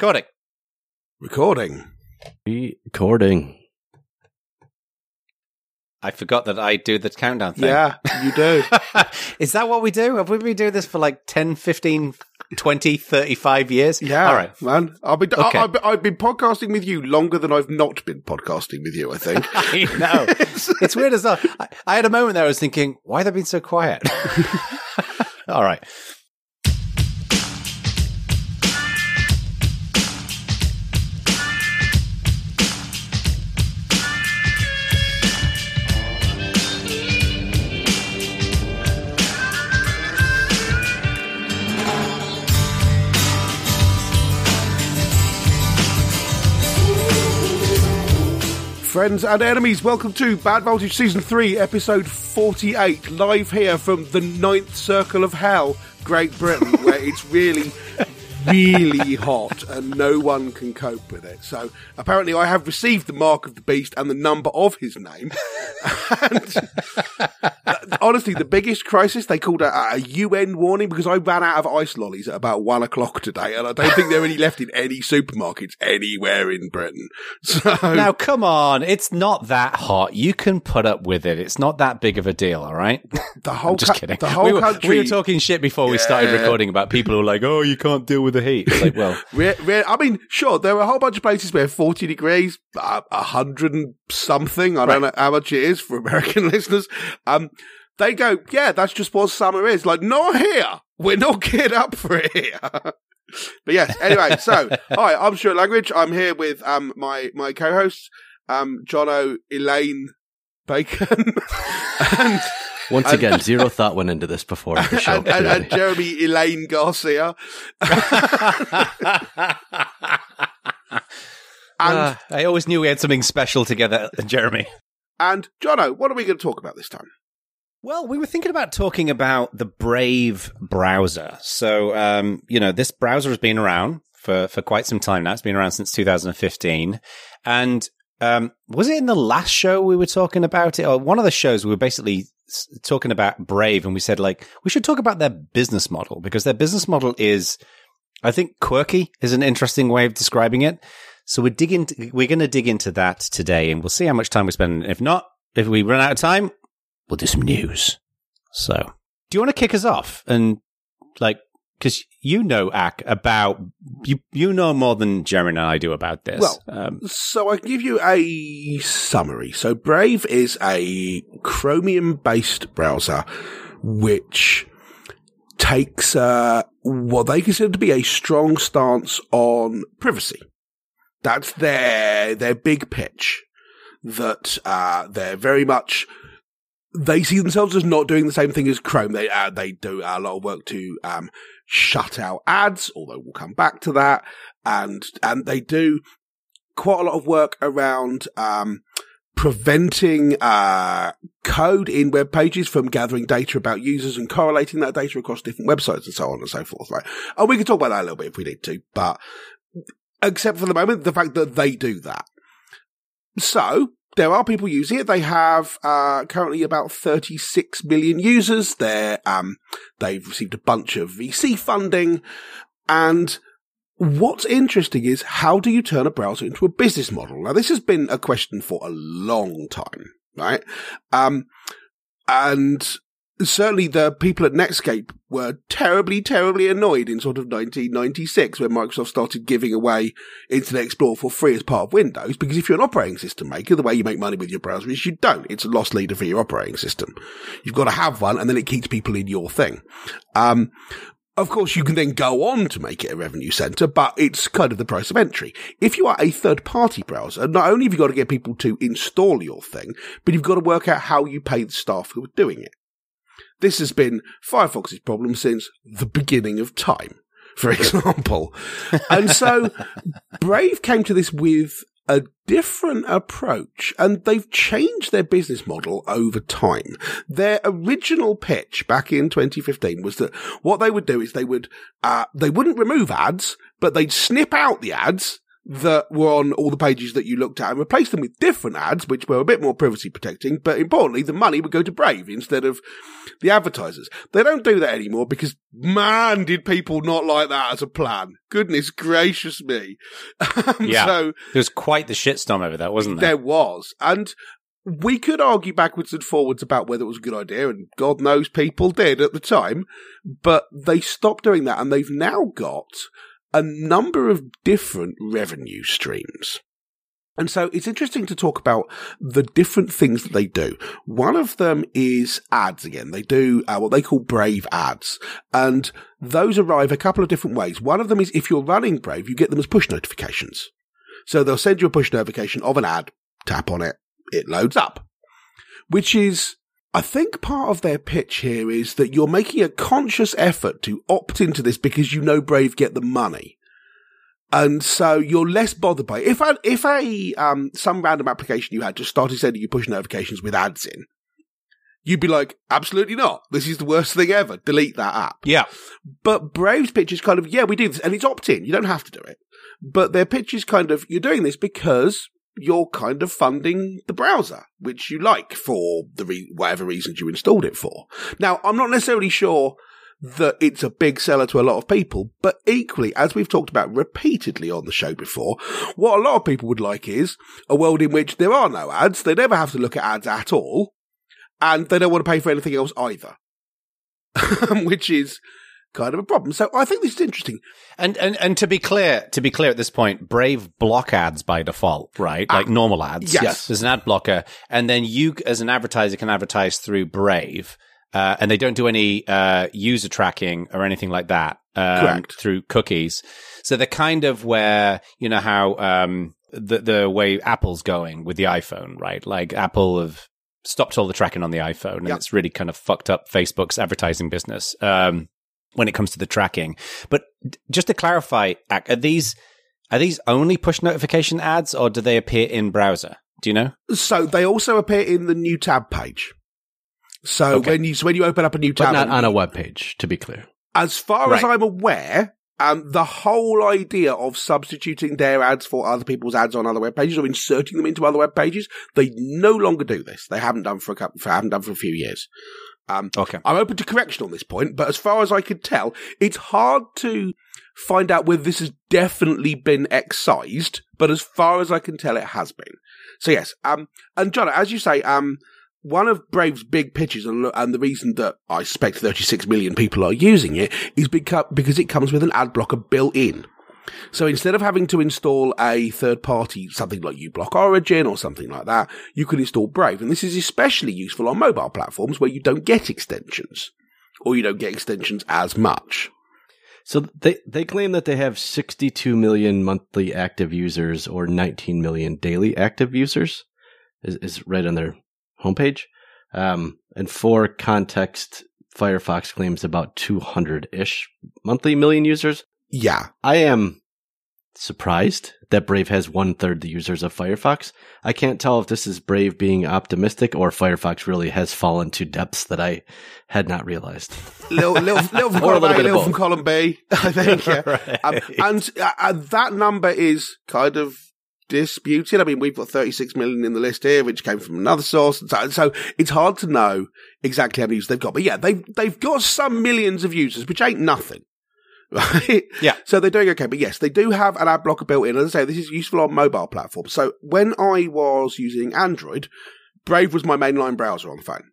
Recording. Recording. Recording. I forgot that I do the countdown thing. Yeah, you do. Is that what we do? Have we been doing this for like 10, 15, 20, 35 years? Yeah, All right. man. I've been, Okay. I, have I've been podcasting with you longer than I've not been podcasting with you. I think. I know. it's weird as well. I, I had a moment there I was thinking, why have they been so quiet? All right. Friends and enemies, welcome to Bad Voltage Season 3, Episode 48, live here from the ninth circle of hell, Great Britain, where it's really, really hot and no one can cope with it. So apparently I have received the mark of the beast and the number of his name. and uh, honestly, the biggest crisis, they called a, a UN warning because I ran out of ice lollies at about one o'clock today and I don't think there are any left in any supermarkets anywhere in Britain. So Now, come on. It's not that hot. You can put up with it. It's not that big of a deal, all right? the whole I'm just kidding. The whole we, were, country. we were talking shit before we started recording about people who are like, oh, you can't deal with the heat. It's like, well, Re- re- I mean, sure, there are a whole bunch of places where 40 degrees, uh, a hundred and something, I don't know how much it is for American listeners. Um, they go, yeah, that's just what summer is. Like, not here. We're not geared up for it here. but yes, anyway, so, hi, I'm Stuart Langridge. I'm here with, um, my, my co-hosts, um, Jono, Elaine Bacon, and, Once again, zero thought went into this before the show. and, and, and Jeremy Elaine Garcia. And, uh, I always knew we had something special together, Jeremy. and Jono, what are we going to talk about this time? Well, we were thinking about talking about the Brave browser. So, um, you know, this browser has been around for, for quite some time now. It's been around since 2015. And, um, was it in the last show we were talking about it? Or one of the shows we were basically s- talking about Brave and we said like, we should talk about their business model because their business model is, I think quirky is an interesting way of describing it. So we're digging, we're going to dig into that today and we'll see how much time we spend. If not, if we run out of time, we'll do some news. So, do you want to kick us off and like, because you know, Ak, about you, you know more than Jeremy and I do about this. Well, um, So I give you a summary. So Brave is a Chromium based browser which takes uh, what they consider to be a strong stance on privacy. That's their their big pitch. That uh, they're very much they see themselves as not doing the same thing as Chrome. They uh, they do a lot of work to um, shut out ads, although we'll come back to that. And and they do quite a lot of work around um, preventing uh, code in web pages from gathering data about users and correlating that data across different websites and so on and so forth. Right? And we can talk about that a little bit if we need to, but except for the moment, the fact that they do that. So there are people using it. They have uh, currently about 36 million users. They're um, they've received a bunch of VC funding, and what's interesting is how do you turn a browser into a business model? Now, this has been a question for a long time, right? Um, and certainly the people at Netscape were terribly, terribly annoyed in sort of 1996 when Microsoft started giving away Internet Explorer for free as part of Windows. Because if you're an operating system maker, the way you make money with your browser is you don't. It's a loss leader for your operating system. You've got to have one and then it keeps people in your thing. Um, of course, you can then go on to make it a revenue center, but it's kind of the price of entry. If you are a third party browser, not only have you got to get people to install your thing, but you've got to work out how you pay the staff who are doing it. This has been Firefox's problem since the beginning of time, for example. and so Brave came to this with a different approach and they've changed their business model over time. Their original pitch back in 2015 was that what they would do is they would, uh, they wouldn't remove ads, but they'd snip out the ads that were on all the pages that you looked at and replaced them with different ads, which were a bit more privacy protecting, but importantly, the money would go to Brave instead of the advertisers. They don't do that anymore because man, did people not like that as a plan. Goodness gracious me. Um, Yeah. So There was quite the shitstorm over that, wasn't there? there was. And we could argue backwards and forwards about whether it was a good idea, and God knows people did at the time, but they stopped doing that and they've now got a number of different revenue streams. And so it's interesting to talk about the different things that they do. One of them is ads again. They do uh, what they call Brave ads. And those arrive a couple of different ways. One of them is if you're running Brave, you get them as push notifications. So they'll send you a push notification of an ad, tap on it, it loads up. Which is, I think part of their pitch here is that you're making a conscious effort to opt into this because you know Brave get the money. And so you're less bothered by it. If a, if a, um, some random application you had just started sending you push notifications with ads in, you'd be like, absolutely not. This is the worst thing ever. Delete that app. Yeah. But Brave's pitch is kind of, yeah, we do this. And it's opt in. You don't have to do it. But their pitch is kind of, you're doing this because you're kind of funding the browser, which you like for the re- whatever reasons you installed it for. Now, I'm not necessarily sure that it's a big seller to a lot of people, but equally, as we've talked about repeatedly on the show before, what a lot of people would like is a world in which there are no ads. They never have to look at ads at all. And they don't want to pay for anything else either. which is kind of a problem. So I think this is interesting. And, and and to be clear, to be clear at this point, Brave block ads by default, right? Like normal ads. yes. There's an ad blocker, and then you, as an advertiser, can advertise through Brave, uh, and they don't do any uh, user tracking or anything like that um, through cookies. So they're kind of where you know how um, the the way Apple's going with the iPhone, right? Like Apple have stopped all the tracking on the iPhone, and Yep. it's really kind of fucked up Facebook's advertising business. Um, when it comes to the tracking. But just to clarify, are these are these only push notification ads, or do they appear in browser? Do you know? So they also appear in the new tab page. So Okay. when you so when you open up a new tab, But tab, not on a web page, to be clear. as far as I'm aware, um, the whole idea of substituting their ads for other people's ads on other web pages or inserting them into other web pages, they no longer do this. They haven't done for a couple, for, haven't done for a few years. Um, Okay. I'm open to correction on this point, but as far as I could tell, it's hard to find out whether this has definitely been excised, but as far as I can tell, it has been. So yes, um, and John, as you say, um, one of Brave's big pitches, and, and the reason that I suspect 36 million people are using it is because, because it comes with an ad blocker built in. So instead of having to install a third party, something like uBlock Origin or something like that, you can install Brave. And this is especially useful on mobile platforms where you don't get extensions or you don't get extensions as much. So they they claim that they have 62 million monthly active users or 19 million daily active users. Is is right on their homepage. Um, and for context, Firefox claims about 200 ish monthly million users. Yeah. I am surprised that Brave has one third the users of Firefox. I can't tell if this is Brave being optimistic or Firefox really has fallen to depths that I had not realized. Little, little, little from column little A, little from column B, I think. Yeah. Right. Um, and uh, uh, that number is kind of disputed. I mean, we've got 36 million in the list here, which came from another source. And so, so it's hard to know exactly how many users they've got. But yeah, they've, they've got some millions of users, which ain't nothing. Right? Yeah. So they're doing okay. But yes, they do have an ad blocker built in. As I say, this is useful on mobile platforms. So when I was using Android, Brave was my mainline browser on the phone.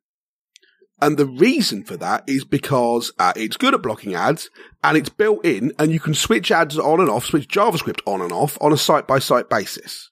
And the reason for that is because uh, it's good at blocking ads and it's built in and you can switch ads on and off, switch JavaScript on and off on a site by site basis.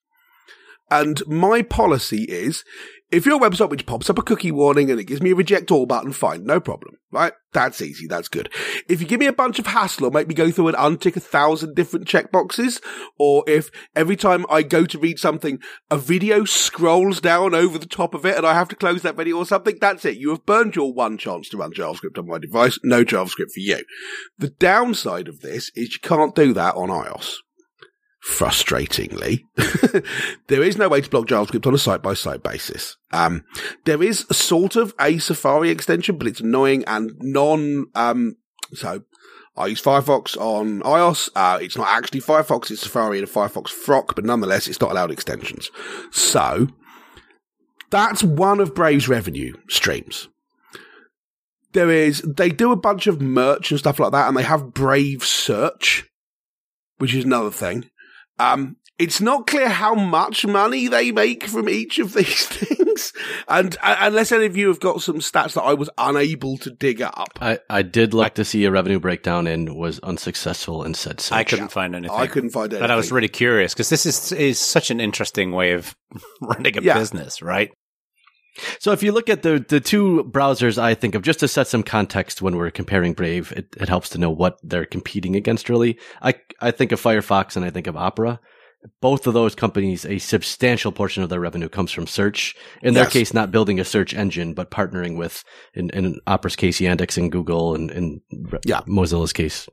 And my policy is if you're website which pops up a cookie warning and it gives me a reject all button, fine, no problem, right? That's easy. That's good. If you give me a bunch of hassle or make me go through and untick a thousand different checkboxes, or if every time I go to read something, a video scrolls down over the top of it and I have to close that video or something, that's it. You have burned your one chance to run JavaScript on my device. No JavaScript for you. The downside of this is you can't do that on iOS frustratingly, there is no way to block JavaScript on a site by site basis. Um, there is sort of a Safari extension, but it's annoying and non, um, so I use Firefox on iOS. Uh, it's not actually Firefox, it's Safari and a Firefox Frock, but nonetheless, it's not allowed extensions. So, that's one of Brave's revenue streams. There is, they do a bunch of merch and stuff like that, and they have Brave Search, which is another thing. Um, it's not clear how much money they make from each of these things. And uh, unless any of you have got some stats that I was unable to dig up, I, I did look to see a revenue breakdown and was unsuccessful and said so. I couldn't find anything. I couldn't find anything. But I was really curious because this is is such an interesting way of running a Yeah. business, right? So if you look at the the two browsers, I think of just to set some context when we're comparing Brave, it, it helps to know what they're competing against. Really, I I think of Firefox and I think of Opera. Both of those companies, a substantial portion of their revenue comes from search. In their Yes. case, not building a search engine, but partnering with, in, in Opera's case, Yandex and Google, and in Yeah. Mozilla's case,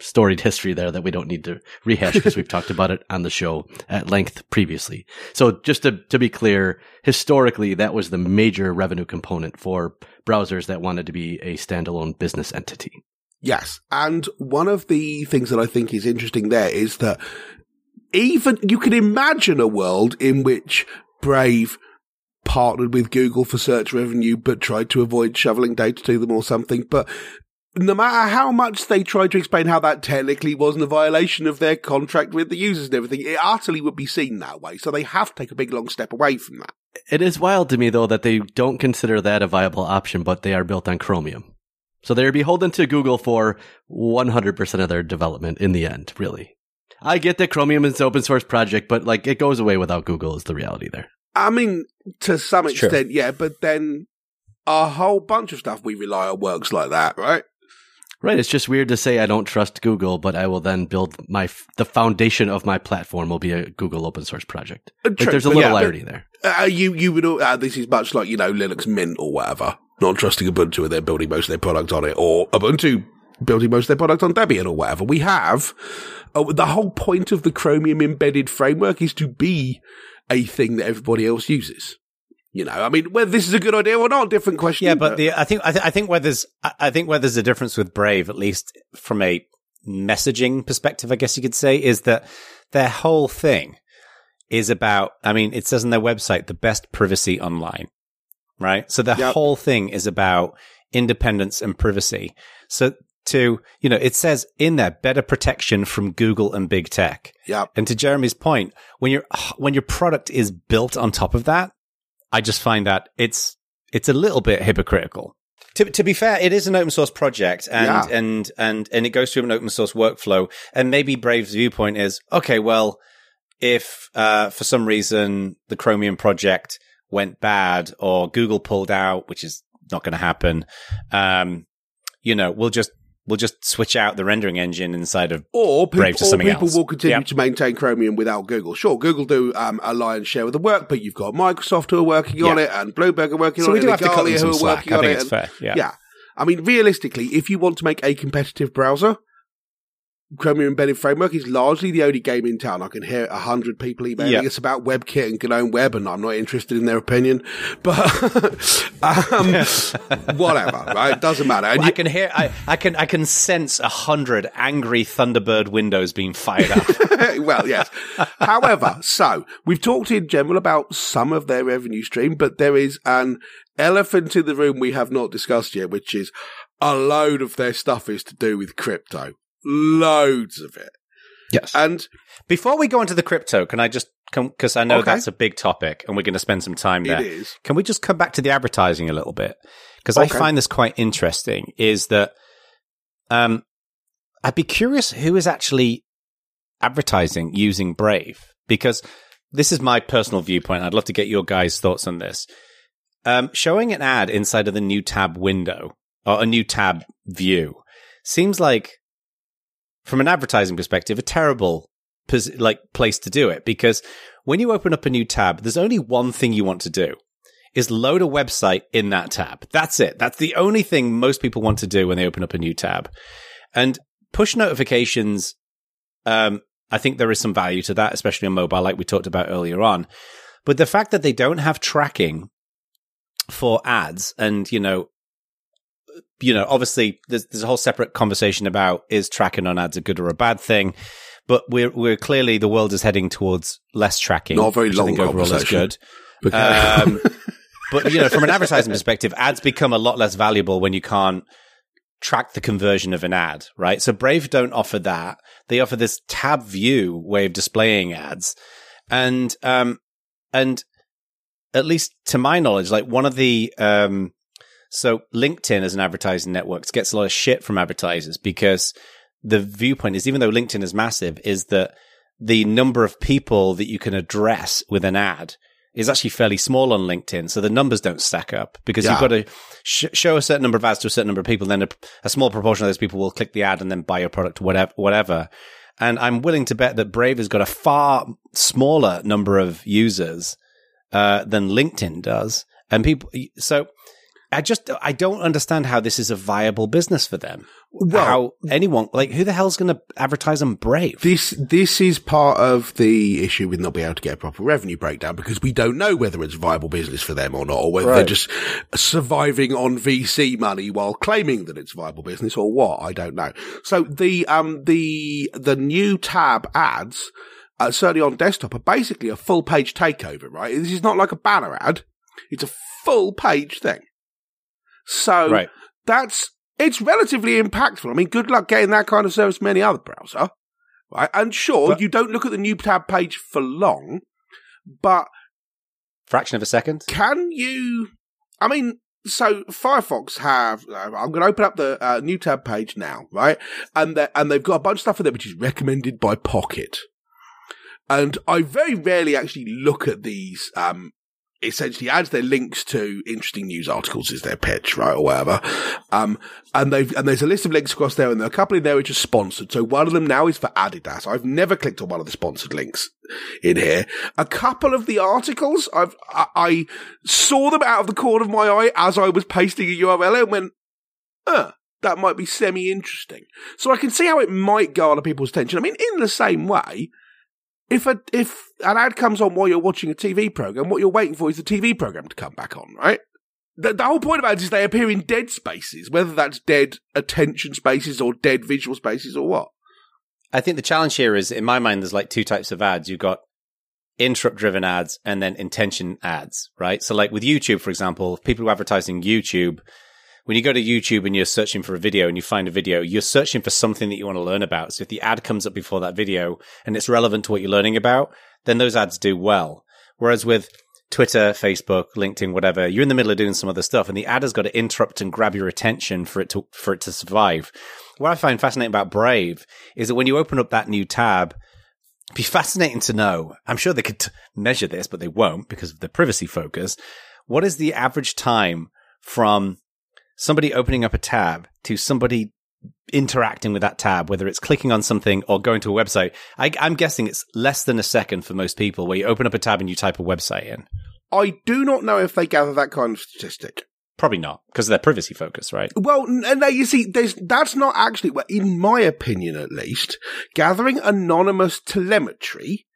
storied history there that we don't need to rehash because we've talked about it on the show at length previously. So just to, to be clear, historically, that was the major revenue component for browsers that wanted to be a standalone business entity. Yes. And one of the things that I think is interesting there is that even you can imagine a world in which Brave partnered with Google for search revenue, but tried to avoid shoveling data to them or something. But no matter how much they tried to explain how that technically wasn't a violation of their contract with the users and everything, it utterly would be seen that way. So they have to take a big long step away from that. It is wild to me though that they don't consider that a viable option, but they are built on Chromium. So they're beholden to Google for 100% of their development in the end, really. I get that Chromium is an open source project, but like it goes away without Google is the reality there. I mean, to some It's true. extent, yeah, but then a whole bunch of stuff we rely on works like that, right? Right. It's just weird to say I don't trust Google, but I will then build my, the foundation of my platform will be a Google open source project. Uh, Like there's a little yeah, irony there. Uh, you you would uh, this is much like you know Linux Mint or whatever, not trusting Ubuntu and they're building most of their product on it, or Ubuntu building most of their product on Debian or whatever. We have uh, the whole point of the Chromium embedded framework is to be a thing that everybody else uses. You know, I mean, whether this is a good idea or not, different question. Yeah, but the I think I, th- I think where there's I think where there's a difference with Brave, at least from a messaging perspective, I guess you could say, is that their whole thing is about. I mean, it says on their website the best privacy online, right? So their Yep. whole thing is about independence and privacy. So to you know, it says in there better protection from Google and big tech. yeah, And to Jeremy's point, when your when your product is built on top of that, I just find that it's it's a little bit hypocritical. To, to be fair, it is an open source project, and Yeah. and and and it goes through an open source workflow. And maybe Brave's viewpoint is okay. Well, if uh, for some reason the Chromium project went bad or Google pulled out, which is not going to happen, um, you know, we'll just we'll just switch out the rendering engine inside of Or people, Brave to or something people else. will continue Yep. to maintain Chromium without Google. Sure, Google do um, a lion's share of the work, but you've got Microsoft who are working on it, and Bloomberg are working so on we it, do and have to cut them some slack. I think it. it's and- fair. Yeah. yeah. I mean, realistically, if you want to make a competitive browser, Chromium Embedded Framework is largely the only game in town. I can hear a hundred people emailing Yeah. us about WebKit and GNOME Web, and I'm not interested in their opinion. But um, whatever, right? Doesn't matter. And Well, you- I can hear. I, I can. I can sense a hundred angry Thunderbird windows being fired up. well, yes. However, so we've talked in general about some of their revenue stream, but there is an elephant in the room we have not discussed yet, which is a load of their stuff is to do with crypto. Loads of it. Yes. And Before we go into the crypto, can I just come because I know Okay. that's a big topic, and we're going to spend some time there. it is. Can we just come back to the advertising a little bit? Because I find this quite interesting. Is that um, I'd be curious who is actually advertising using Brave because this is my personal viewpoint. I'd love to get your guys' thoughts on this. Um, showing an ad inside of the new tab window or a new tab view seems like, from an advertising perspective, a terrible pos- like place to do it because when you open up a new tab, there's only one thing you want to do is load a website in that tab. That's it. That's the only thing most people want to do when they open up a new tab. And push notifications, um, I think there is some value to that, especially on mobile, like we talked about earlier on. But the fact that they don't have tracking for ads and, you know, you know, obviously there's, there's a whole separate conversation about is tracking on ads a good or a bad thing. But we're, we're clearly the world is heading towards less tracking. Not very long I think overall is good. Um, but you know, from an advertising perspective, ads become a lot less valuable when you can't track the conversion of an ad, right? So Brave don't offer that. They offer this tab view way of displaying ads. And, um, and at least to my knowledge, like one of the, um, so LinkedIn as an advertising network gets a lot of shit from advertisers because the viewpoint is even though LinkedIn is massive, is that the number of people that you can address with an ad is actually fairly small on LinkedIn. So the numbers don't stack up because Yeah. you've got to sh- show a certain number of ads to a certain number of people. And Then a, a small proportion of those people will click the ad and then buy your product, whatever, whatever. And I'm willing to bet that Brave has got a far smaller number of users uh, than LinkedIn does. And people, so I just, I don't understand how this is a viable business for them. Well- how anyone, like, who the hell's going to advertise on Brave? This this is part of the issue with not being able to get a proper revenue breakdown because we don't know whether it's viable business for them or not, or whether they're just surviving on VC money while claiming that it's viable business or what. I don't know. So the um the the new tab ads, uh, certainly on desktop, are basically a full page takeover. Right? This is not like a banner ad; it's a full page thing. So Right. that's it's relatively impactful. I mean, good luck getting that kind of service from any other browser, right? And sure, But- you don't look at the new tab page for long, but Fraction of a second? can you? I mean, so Firefox have. Uh, I'm going to open up the uh, new tab page now, right? And and they've got a bunch of stuff in there which is recommended by Pocket. And I very rarely actually look at these. Um, essentially adds their links to interesting news articles is their pitch, right, or whatever. Um, and they've and there's a list of links across there, and there are a couple in there which are sponsored. So one of them now is for Adidas. I've never clicked on one of the sponsored links in here. A couple of the articles, I've I, I saw them out of the corner of my eye as I was pasting a URL and went, uh, that might be semi interesting. So I can see how it might garner people's attention. I mean, in the same way, if a if an ad comes on while you're watching a TV program, what you're waiting for is the TV program to come back on, right? The, the whole point of ads is they appear in dead spaces, whether that's dead attention spaces or dead visual spaces or what. I think the challenge here is, in my mind, there's like two types of ads. You've got interrupt driven ads and then intention ads, right? So, like with YouTube, for example, people who are advertising YouTube, when you go to YouTube and you're searching for a video and you find a video, you're searching for something that you want to learn about. So, if the ad comes up before that video and it's relevant to what you're learning about, then those ads do well. Whereas with Twitter, Facebook, LinkedIn, whatever, you're in the middle of doing some other stuff and the ad has got to interrupt and grab your attention for it to, for it to survive. What I find fascinating about Brave is that when you open up that new tab, be fascinating to know. I'm sure they could measure this, but they won't because of the privacy focus. What is the average time from somebody opening up a tab to somebody interacting with that tab, whether it's clicking on something or going to a website? I, I'm guessing it's less than a second for most people where you open up a tab and you type a website in. I do not know if they gather that kind of statistic. Probably not because of their privacy focus, right? Well, n- and now you see, there's that's not actually, well, in my opinion at least, gathering anonymous telemetry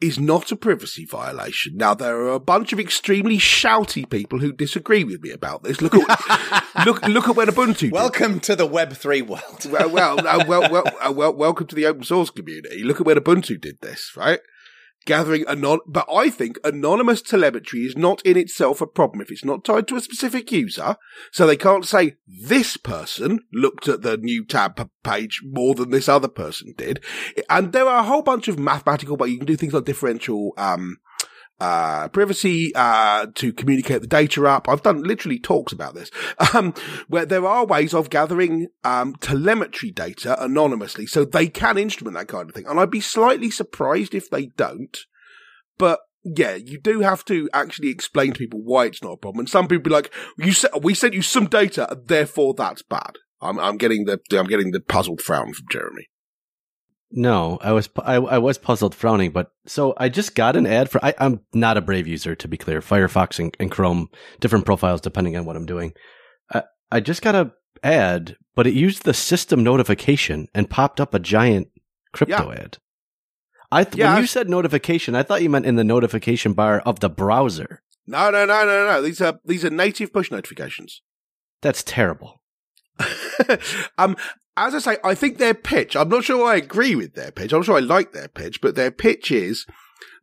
is not a privacy violation. Now there are a bunch of extremely shouty people who disagree with me about this. Look at look look at when Ubuntu. did Welcome to the Web3 world. well, well, uh, well, well, uh, well, welcome to the open source community. Look at where Ubuntu did this, right? Gathering anon, but I think anonymous telemetry is not in itself a problem if it's not tied to a specific user. So they can't say this person looked at the new tab page more than this other person did. And there are a whole bunch of mathematical, but you can do things like differential, um, uh, privacy, uh, to communicate the data up. I've done literally talks about this, um, where there are ways of gathering, um, telemetry data anonymously so they can instrument that kind of thing. And I'd be slightly surprised if they don't. But yeah, you do have to actually explain to people why it's not a problem. And some people be like, you said, we sent you some data, therefore that's bad. I'm, I'm getting the, I'm getting the puzzled frown from Jeremy. No, I was I, I was puzzled, frowning. But so I just got an ad for. I, I'm not a Brave user, to be clear. Firefox and, and Chrome, different profiles depending on what I'm doing. I, I just got a ad, but it used the system notification and popped up a giant crypto ad. I th- Yeah, when you said notification, I thought you meant in the notification bar of the browser. No, no, no, no, no. These are, these are native push notifications. That's terrible. um, as I say, I think their pitch, I'm not sure I agree with their pitch. I'm sure I like their pitch, but their pitch is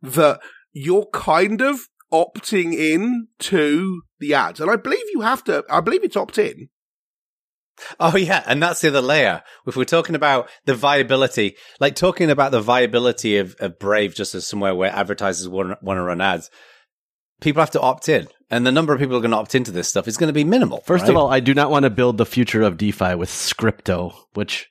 that you're kind of opting in to the ads. And I believe you have to, I believe it's opt in. Oh yeah, and that's the other layer. If we're talking about the viability, like talking about the viability of, of Brave just as somewhere where advertisers want, want to run ads, people have to opt in. And the number of people who are going to opt into this stuff is going to be minimal. First right? of all, I do not want to build the future of DeFi with Scripto, which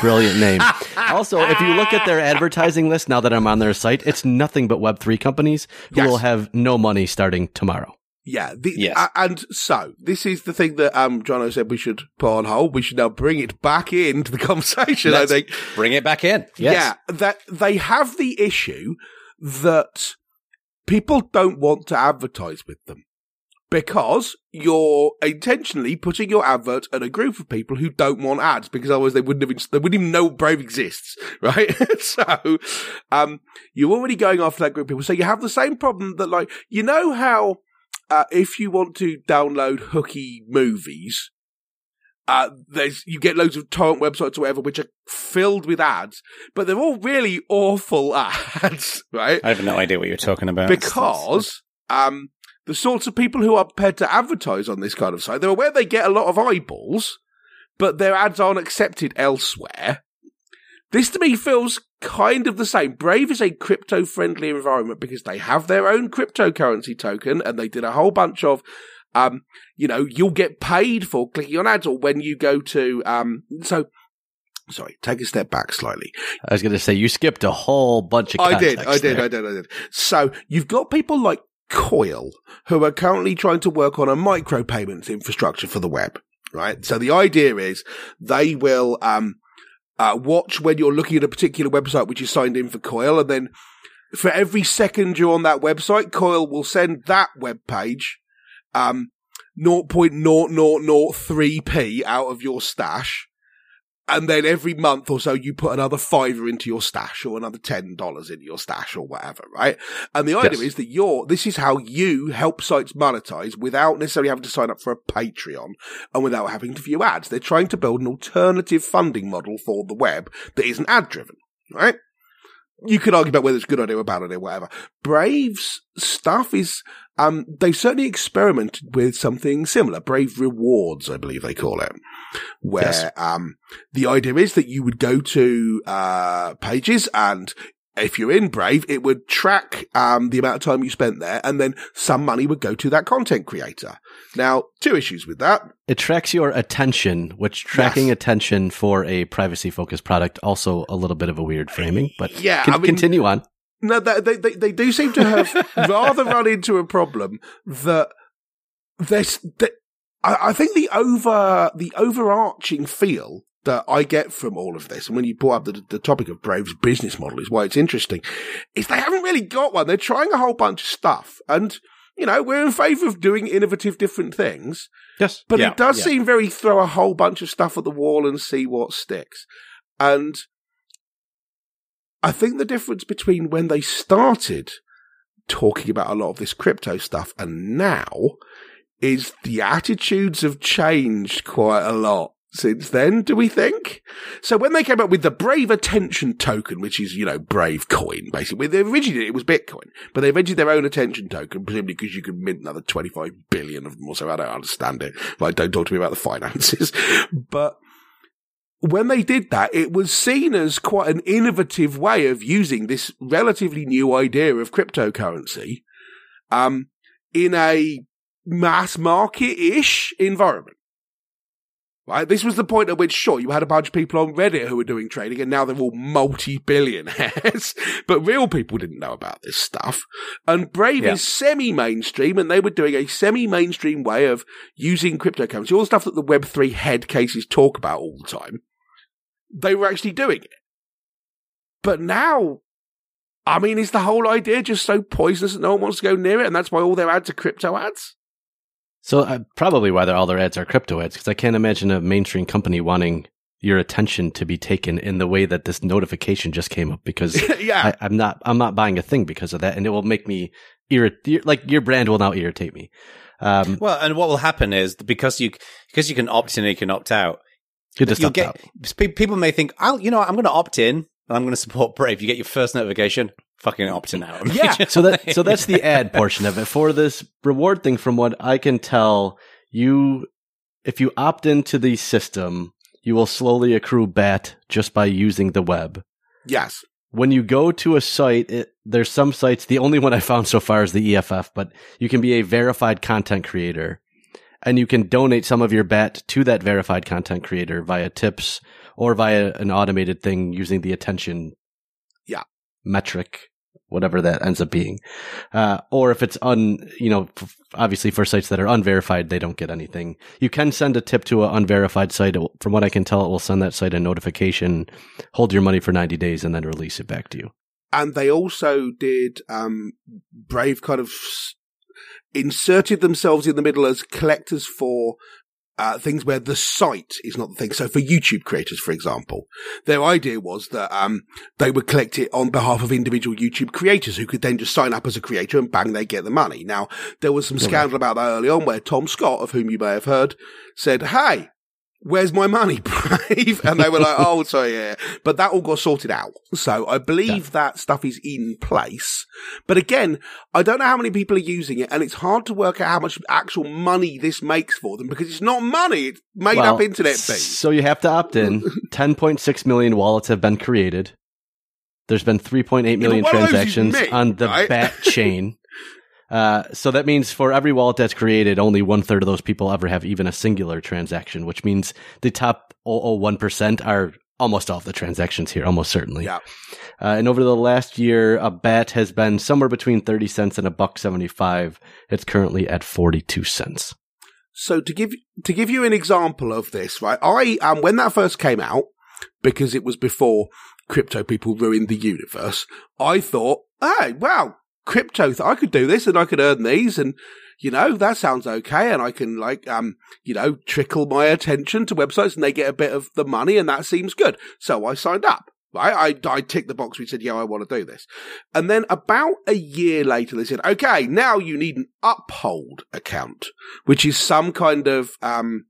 brilliant name. also, if you look at their advertising list now that I'm on their site, it's nothing but Web3 companies who Yes. will have no money starting tomorrow. Yeah. The, Yes. a- and so this is the thing that, um, Jono said we should put on hold. We should now bring it back into the conversation, Let's I think. bring it back in. Yes. Yeah, that they have the issue that people don't want to advertise with them because you're intentionally putting your advert at a group of people who don't want ads because otherwise they wouldn't have they wouldn't even know Brave exists, right? so, um, you're already going after that group of people. So you have the same problem that like you know how uh, if you want to download hooky movies. Uh, there's you get loads of torrent websites or whatever which are filled with ads, but they're all really awful ads, right? I have no idea what you're talking about. because um, the sorts of people who are prepared to advertise on this kind of site, they're aware they get a lot of eyeballs, but their ads aren't accepted elsewhere. This to me feels kind of the same. Brave is a crypto friendly environment because they have their own cryptocurrency token and they did a whole bunch of um, you know, you'll get paid for clicking on ads or when you go to um so sorry, take a step back slightly. I was going to say you skipped a whole bunch of. I did, I did, there. I did, I did. So you've got people like Coil who are currently trying to work on a micropayments infrastructure for the web, right? So the idea is they will um, uh, watch when you're looking at a particular website which is signed in for Coil, and then for every second you're on that website, Coil will send that web page um, 0.0003p out of your stash. And then every month or so, you put another fiver into your stash or another $10 into your stash or whatever, right? And the idea Yes. is that you're, this is how you help sites monetize without necessarily having to sign up for a Patreon and without having to view ads. They're trying to build an alternative funding model for the web that isn't ad driven, right? You could argue about whether it's a good idea or a bad idea, whatever. Brave's stuff is, um, they've certainly experimented with something similar. Brave Rewards, I believe they call it. Where, Yes. um, the idea is that you would go to, uh, pages and if you're in Brave, it would track, um, the amount of time you spent there and then some money would go to that content creator. Now, two issues with that. It tracks your attention, which tracking Yes. attention for a privacy focused product also a little bit of a weird framing. But Yeah, con- I mean- continue on. No, they, they, they, they do seem to have rather run into a problem that there's, that I, I think the over, the overarching feel that I get from all of this, and when you brought up the, the topic of Brave's business model is why it's interesting, is they haven't really got one. They're trying a whole bunch of stuff. And, you know, we're in favor of doing innovative different things. Yes. But Yeah, it does yeah. seem very throw a whole bunch of stuff at the wall and see what sticks. And I think the difference between when they started talking about a lot of this crypto stuff and now is the attitudes have changed quite a lot since then, do we think? So when they came up with the Brave Attention Token, which is, you know, Brave Coin, basically, they originally it was Bitcoin, but they invented their own attention token, presumably because you could mint another 25 billion of them or so. I don't understand it. Like, don't talk to me about the finances. But when they did that, it was seen as quite an innovative way of using this relatively new idea of cryptocurrency, um, in a mass market-ish environment. Right? This was the point at which, sure, you had a bunch of people on Reddit who were doing trading and now they're all multi-billionaires, but real people didn't know about this stuff. And Brave Yeah. is semi-mainstream and they were doing a semi-mainstream way of using cryptocurrency, all the stuff that the Web3 head cases talk about all the time. They were actually doing it. But now, I mean, is the whole idea just so poisonous that no one wants to go near it and that's why all their ads are crypto ads? So uh, probably why they're, all their ads are crypto ads, because I can't imagine a mainstream company wanting your attention to be taken in the way that this notification just came up. Because yeah. I, I'm not, I'm not buying a thing because of that, and it will make me irritate. Like your brand will now irritate me. Um, Well, and what will happen is because you because you can opt in and you can opt out. you just you'll opt get out. people may think, "I'll you know what, I'm going to opt in and I'm going to support Brave." You get your first notification, fucking opting out. Yeah. so that so that's the ad portion of it. For this reward thing, from what I can tell, you if you opt into the system, you will slowly accrue BAT just by using the web. Yes. When you go to a site, it, there's some sites. The only one I found so far is the EFF, but you can be a verified content creator, and you can donate some of your BAT to that verified content creator via tips or via an automated thing using the attention Yeah. Metric whatever that ends up being. Uh, or if it's un you know obviously for sites that are unverified they don't get anything. You can send a tip to an unverified site. From what i can tell it will send that site a notification hold your money for 90 days and then release it back to you. And they also did um, Brave kind of inserted themselves in the middle as collectors for uh, things where the site is not the thing. So for YouTube creators, for example, their idea was that um, they would collect it on behalf of individual YouTube creators who could then just sign up as a creator and bang, they get the money. Now there was some scandal about that early on where Tom Scott, of whom you may have heard, said, "Hey." Where's my money, Brave? And they were like, oh, sorry, yeah. But that all got sorted out. So I believe that stuff is in place. But again, I don't know how many people are using it, and it's hard to work out how much actual money this makes for them because it's not money; it's made Well, up internet beat. so you have to opt in 10.6 million wallets have been created there's been 3.8 million transactions on the right? bat chain uh, so that means for every wallet that's created, only one third of those people ever have even a singular transaction, which means the top 001 are almost all of the transactions here, almost certainly. Yeah. Uh, and over the last year, a bat has been somewhere between 30 cents and a buck 75. It's currently at 42 cents. So to give to give you an example of this, right? I um when that first came out, because it was before crypto people ruined the universe, I thought, hey, wow, crypto, I could do this and I could earn these and you know, that sounds okay. And I can like, um, you know, trickle my attention to websites and they get a bit of the money and that seems good. So I signed up. Right? I, I ticked the box. We said, yeah, I want to do this. And then about a year later, they said, okay, now you need an uphold account, which is some kind of, um,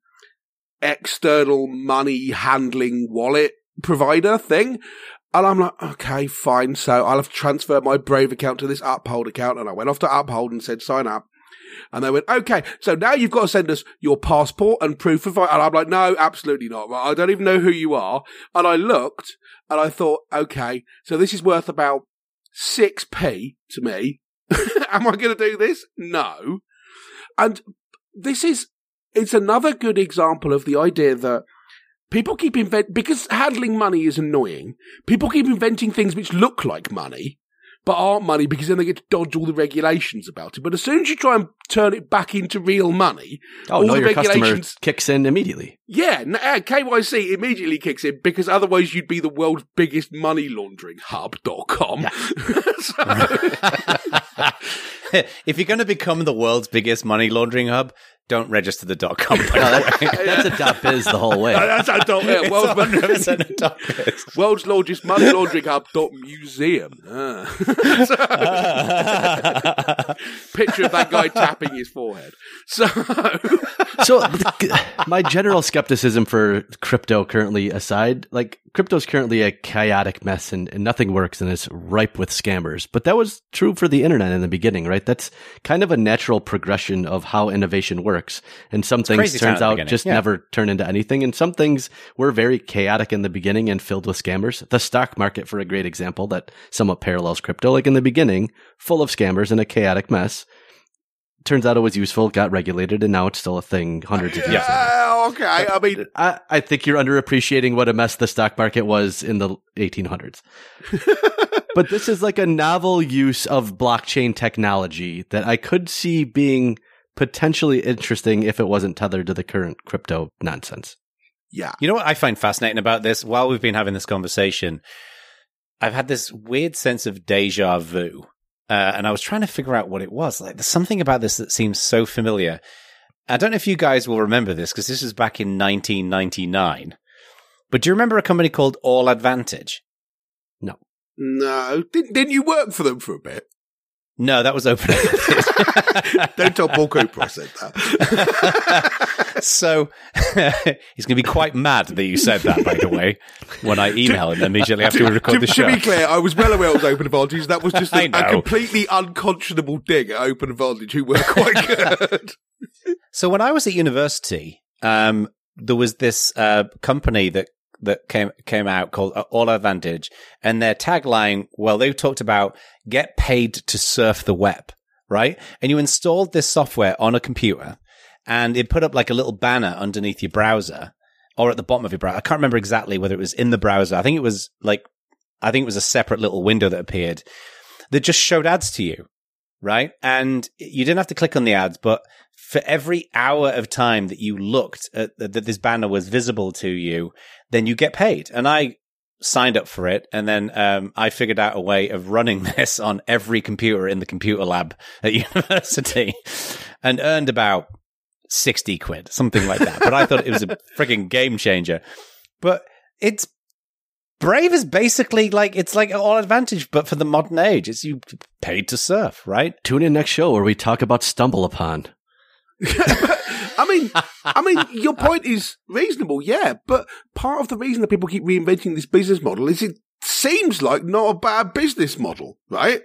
external money handling wallet provider thing. And I'm like, okay, fine. So I'll have to transfer my Brave account to this Uphold account. And I went off to Uphold and said, sign up. And they went, okay, so now you've got to send us your passport and proof of, and I'm like, no, absolutely not. I don't even know who you are. And I looked and I thought, okay, so this is worth about 6p to me. Am I going to do this? No. And this is, it's another good example of the idea that people keep invent, because handling money is annoying, people keep inventing things which look like money, but aren't money because then they get to dodge all the regulations about it. But as soon as you try and turn it back into real money, Oh, all no, the your customer regulations, kicks in immediately. yeah, uh, KYC immediately kicks in because otherwise you'd be the world's biggest money laundering hub.com. so, if you're going to become the world's biggest money laundering hub, don't register the dot com. By No, that- way. that's a dot biz the whole way. that's how dot, yeah, world's, 100% a dot biz. world's largest money laundering hub dot museum. Ah. Picture of that guy tapping his forehead. So, so my general skepticism for crypto currently aside, like crypto's currently a chaotic mess and, and nothing works and it's ripe with scammers. But that was true for the internet in the beginning, right? That's kind of a natural progression of how innovation works. And some things turns out just yeah. never turn into anything. And some things were very chaotic in the beginning and filled with scammers. The stock market, for a great example, that somewhat parallels crypto, like in the beginning, full of scammers and a chaotic mess. Turns out it was useful, got regulated, and now it's still a thing hundreds of years later. yeah, okay. I mean, I, I think you're underappreciating what a mess the stock market was in the 1800s. but this is like a novel use of blockchain technology that I could see being potentially interesting if it wasn't tethered to the current crypto nonsense. yeah. You know what I find fascinating about this? While we've been having this conversation, I've had this weird sense of deja vu. Uh, and I was trying to figure out what it was. Like, there's something about this that seems so familiar. I don't know if you guys will remember this because this is back in 1999. But do you remember a company called All Advantage? No. No. Didn't, didn't you work for them for a bit? No, that was open. Don't tell Paul Cooper I said that. so he's going to be quite mad that you said that, by the way, when I email him immediately after we record to, the to show. To be clear, I was well aware it was Open Advantage. That was just a, know. completely unconscionable dig at Open Advantage, who were quite good. So when I was at university, um, there was this uh, company that that came came out called All Advantage, and their tagline, well, they talked about get paid to surf the web, right? And you installed this software on a computer, and it put up like a little banner underneath your browser or at the bottom of your browser. I can't remember exactly whether it was in the browser. I think it was like, I think it was a separate little window that appeared that just showed ads to you, right? And you didn't have to click on the ads, but for every hour of time that you looked at that this banner was visible to you, then you get paid. And I signed up for it, and then um, I figured out a way of running this on every computer in the computer lab at university, and earned about sixty quid, something like that. But I thought it was a freaking game changer. But it's Brave is basically like it's like AllAdvantage, but for the modern age. It's you paid to surf, right? Tune in next show where we talk about StumbleUpon. I mean, I mean, your point is reasonable, yeah. But part of the reason that people keep reinventing this business model is it seems like not a bad business model, right?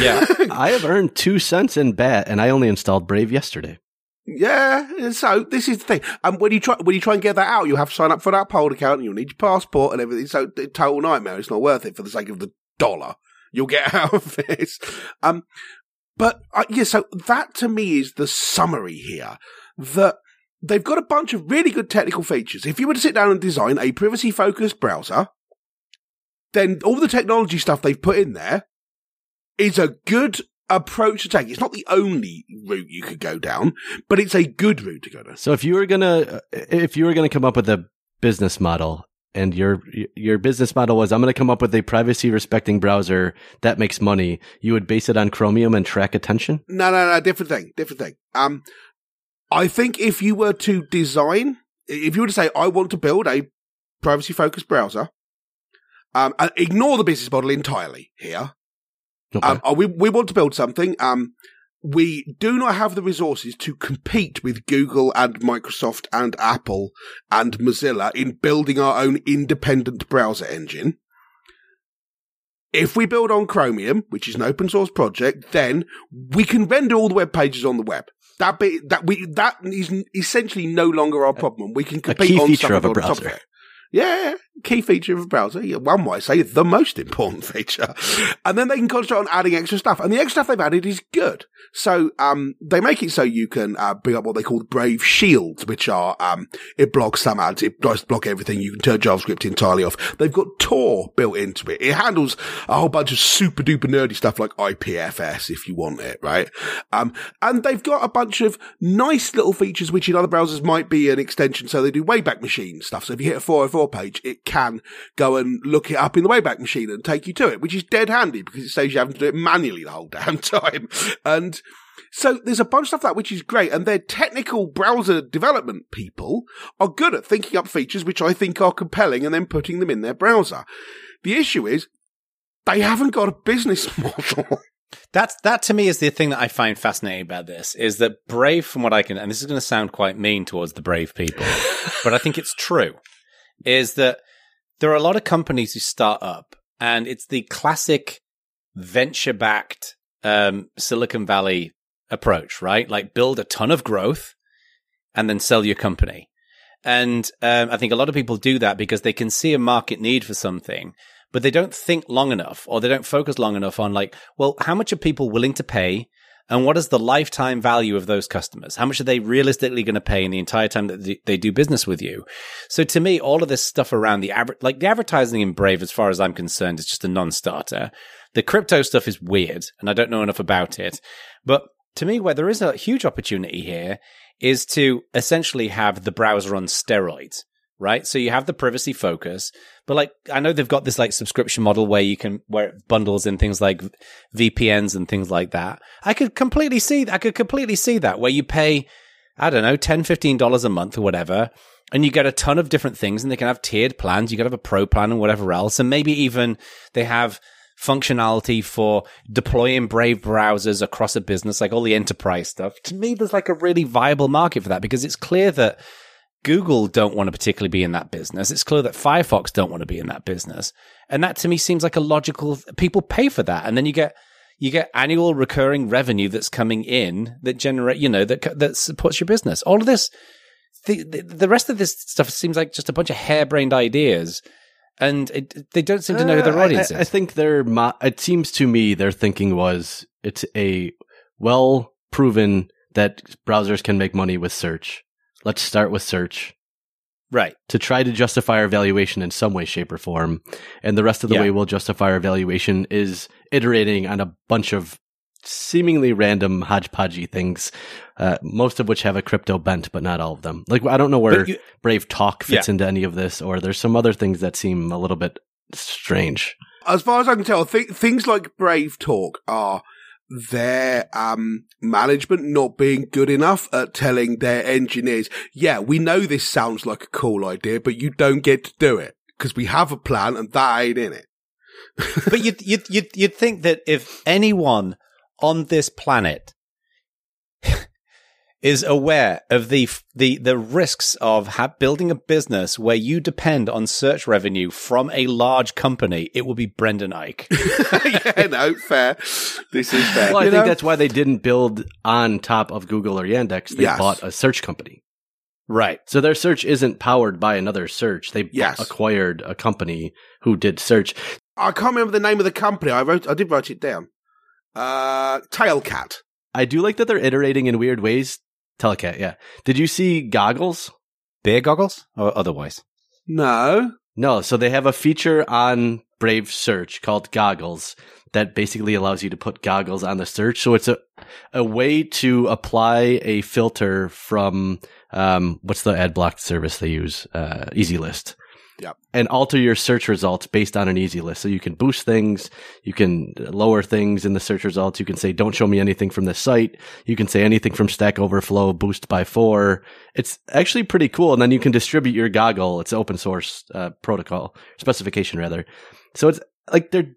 Yeah. I have earned two cents in bet, and I only installed Brave yesterday. Yeah, so this is the thing. And when you try when you try and get that out, you have to sign up for that poll account, and you'll need your passport and everything. So it's total nightmare. It's not worth it for the sake of the dollar you'll get out of this. Um, but uh, yeah, so that to me is the summary here. That they've got a bunch of really good technical features. If you were to sit down and design a privacy focused browser, then all the technology stuff they've put in there is a good approach to take. It's not the only route you could go down, but it's a good route to go down. So if you were gonna, if you were gonna come up with a business model, and your your business model was, I'm gonna come up with a privacy respecting browser that makes money, you would base it on Chromium and track attention. No, no, no, different thing, different thing. Um, I think if you were to design, if you were to say, I want to build a privacy focused browser, um, and ignore the business model entirely here. Okay. Um, uh, we, we want to build something. Um, we do not have the resources to compete with Google and Microsoft and Apple and Mozilla in building our own independent browser engine. If we build on Chromium, which is an open source project, then we can render all the web pages on the web. That be, that we that is essentially no longer our problem. We can compete key on feature of a browser. it. Yeah, key feature of a browser. Yeah, one might say the most important feature. And then they can concentrate on adding extra stuff. And the extra stuff they've added is good. So, um, they make it so you can, uh, bring up what they call Brave Shields, which are, um, it blocks some ads. It does block everything. You can turn JavaScript entirely off. They've got Tor built into it. It handles a whole bunch of super duper nerdy stuff like IPFS if you want it, right? Um, and they've got a bunch of nice little features which in other browsers might be an extension. So they do Wayback Machine stuff. So if you hit a 404 page, it can go and look it up in the Wayback Machine and take you to it, which is dead handy because it saves you having to do it manually the whole damn time. And so there's a bunch of stuff like that which is great, and their technical browser development people are good at thinking up features which I think are compelling and then putting them in their browser. The issue is they haven't got a business model. That's that to me is the thing that I find fascinating about this is that Brave, from what I can, and this is going to sound quite mean towards the Brave people, but I think it's true, is that there are a lot of companies who start up, and it's the classic venture backed um, Silicon Valley approach, right? Like build a ton of growth and then sell your company. And um, I think a lot of people do that because they can see a market need for something, but they don't think long enough or they don't focus long enough on like, well, how much are people willing to pay? And what is the lifetime value of those customers? How much are they realistically going to pay in the entire time that they- do business with you? So to me, all of this stuff around the like the advertising in Brave, as far as I'm concerned, is just a non-starter. The crypto stuff is weird, and I don't know enough about it. But to me, where there is a huge opportunity here is to essentially have the browser on steroids, right? So you have the privacy focus, but like I know they've got this like subscription model where you can where it bundles in things like VPNs and things like that. I could completely see I could completely see that where you pay I don't know 10 15 dollars a month or whatever and you get a ton of different things and they can have tiered plans, you can have a pro plan and whatever else and maybe even they have functionality for deploying Brave browsers across a business, like all the enterprise stuff. To me, there's like a really viable market for that because it's clear that Google don't want to particularly be in that business. It's clear that Firefox don't want to be in that business. And that to me seems like a logical, people pay for that. And then you get, you get annual recurring revenue that's coming in that generate, you know, that, that supports your business. All of this, the, the, rest of this stuff seems like just a bunch of harebrained ideas and it, they don't seem to know who their Uh, audience I, is. I think their it seems to me their thinking was it's a well proven that browsers can make money with search. Let's start with search right. to try to justify our valuation in some way, shape, or form. And the rest of the Yeah. way we'll justify our valuation is iterating on a bunch of seemingly random hodgepodgey things, uh, most of which have a crypto bent, but not all of them. Like I don't know where you- Brave Talk fits Yeah. into any of this, or there's some other things that seem a little bit strange. As far as I can tell, th- things like Brave Talk are their um, management not being good enough at telling their engineers, yeah, we know this sounds like a cool idea, but you don't get to do it because we have a plan and that ain't in it. but you'd, you'd, you'd, you'd think that if anyone on this planet is aware of the the the risks of ha- building a business where you depend on search revenue from a large company, it will be Brendan Eich. yeah, no, fair. This is fair. Well, I You think know? that's why they didn't build on top of Google or Yandex. They Yes. bought a search company. right. So their search isn't powered by another search. They bu- Yes. acquired a company who did search. I can't remember the name of the company. I wrote, I did write it down. Uh, Tailcat. I do like that they're iterating in weird ways. Telecat, yeah. Did you see goggles? Bear goggles or otherwise? No. No, so they have a feature on Brave Search called Goggles that basically allows you to put goggles on the search. So it's a a way to apply a filter from um what's the ad block service they use? Uh EasyList. Yep. And alter your search results based on an easy list. So you can boost things, you can lower things in the search results. You can say, don't show me anything from this site. You can say anything from Stack Overflow, boost by four. It's actually pretty cool. And then you can distribute your goggle. It's open source uh, protocol specification rather. So it's like they're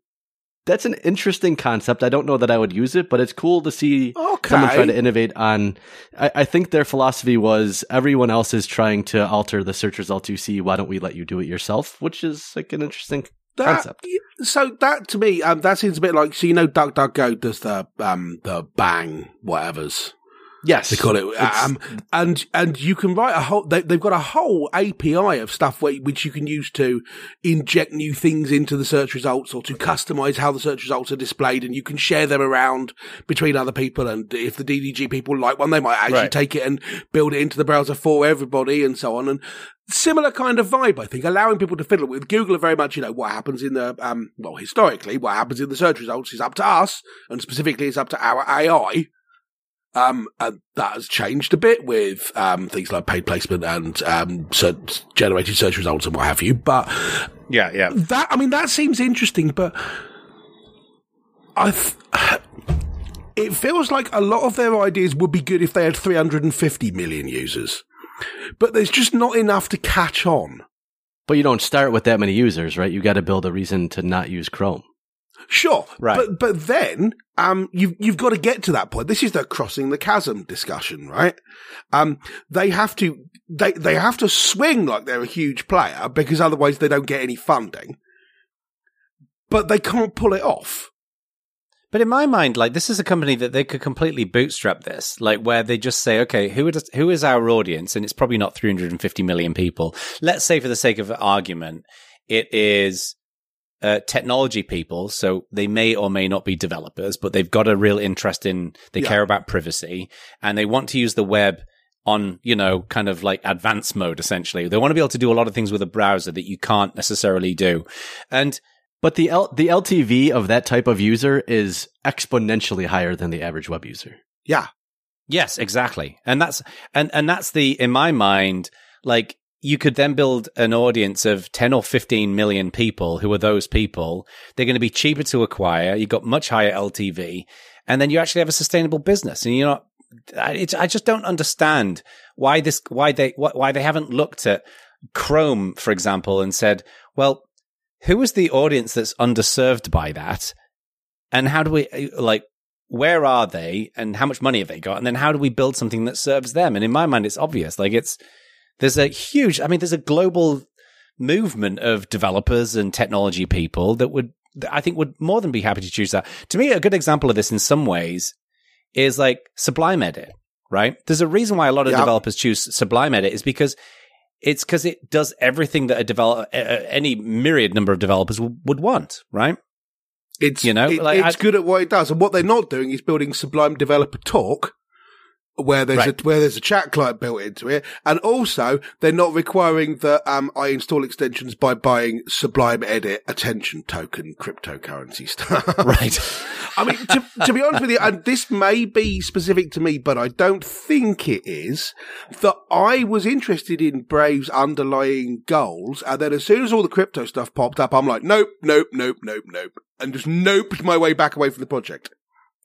that's an interesting concept. I don't know that I would use it, but it's cool to see Okay. someone try to innovate on. I, I think their philosophy was everyone else is trying to alter the search results you see. Why don't we let you do it yourself? Which is like an interesting That- concept. So that to me, um, that seems a bit like so you know, DuckDuckGo does the um the bang whatever's Yes, they call it, um, and and you can write a whole. They, they've got a whole API of stuff where, which you can use to inject new things into the search results or to customize how the search results are displayed, and you can share them around between other people. And if the DDG people like one, they might actually Right. take it and build it into the browser for everybody, and so on. And similar kind of vibe, I think, allowing people to fiddle with Google are very much, you know, what happens in the, um, well, historically, what happens in the search results is up to us, and specifically it's up to our AI. Um, and that has changed a bit with, um, things like paid placement and, um, search, generated search results and what have you. But Yeah, yeah. that, I mean, that seems interesting, but I, th- it feels like a lot of their ideas would be good if they had 350 million users. But there's just not enough to catch on. but you don't start with that many users, right? You got to build a reason to not use Chrome. Sure, Right. But but then um, you've you've got to get to that point. This is the crossing the chasm discussion, right? Um, they have to they they have to swing like they're a huge player because otherwise they don't get any funding. But they can't pull it off. But in my mind, like this is a company that they could completely bootstrap this, like where they just say, okay, who is who is our audience, and it's probably not 350 million people. Let's say, for the sake of argument, it is uh, technology people, so they may or may not be developers, but they've got a real interest in, they Yeah. care about privacy, and they want to use the web on, you know, kind of like advanced mode, essentially. They want to be able to do a lot of things with a browser that you can't necessarily do. And But the L- the LTV of that type of user is exponentially higher than the average web user. Yeah, Yes, exactly. And that's and and that's the in my mind like you could then build an audience of 10 or 15 million people who are those people. They're going to be cheaper to acquire. You've got much higher LTV and then you actually have a sustainable business and you're not I, just don't understand why this why they why they haven't looked at Chrome for example and said, well, who is the audience that's underserved by that? And how do we, like, where are they and how much money have they got? And then how do we build something that serves them? And in my mind, it's obvious. Like, it's, there's a huge, I mean, there's a global movement of developers and technology people that would, I think, would more than be happy to choose that. To me, a good example of this in some ways is like Sublime Edit, right? There's a reason why a lot of Yep. developers choose Sublime Edit is because it's because it does everything that a develop uh, any myriad number of developers w- would want, right? It's You know, it- like, it's I- good at what it does, and what they're not doing is building Sublime Developer Talk, where there's Right. a where there's a chat client built into it, and also they're not requiring that um, I install extensions by buying Sublime Edit attention token cryptocurrency stuff. Right. I mean, to, to be honest with you, and this may be specific to me, but I don't think it is, that I was interested in Brave's underlying goals, and then as soon as all the crypto stuff popped up, I'm like, nope, nope, nope, nope, nope, and just noped my way back away from the project.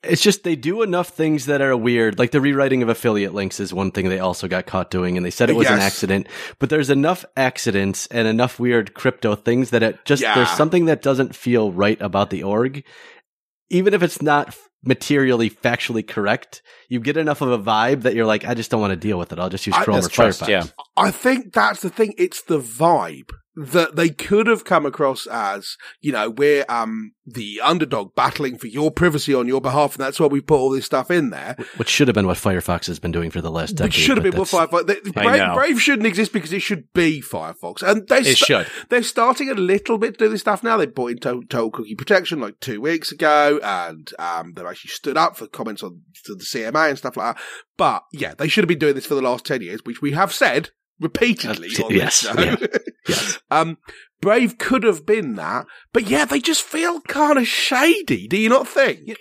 It's just they do enough things that are weird. Like the rewriting of affiliate links is one thing they also got caught doing, and they said it was an accident. But there's enough accidents and enough weird crypto things that it just Yeah. there's something that doesn't feel right about the org, even if it's not materially factually correct. You get enough of a vibe that you're like, I just don't want to deal with it. I'll just use I- Chrome or That's trust, Firefox. yeah. I think that's the thing. It's the vibe that they could have come across as, you know, we're um the underdog battling for your privacy on your behalf, and that's why we put all this stuff in there. Which should have been what Firefox has been doing for the last decade. Which should have been what Firefox. they- I Brave, know. Brave shouldn't exist because it should be Firefox, and they It should. They're starting a little bit to do this stuff now. They brought in total, total cookie protection like two weeks ago, and um, they've actually stood up for comments on to the CMA and stuff like that. But yeah, they should have been doing this for the last ten years, which we have said repeatedly on yes, this show. yeah, yes. um, Brave could have been that, but yeah, they just feel kind of shady. Do you not think?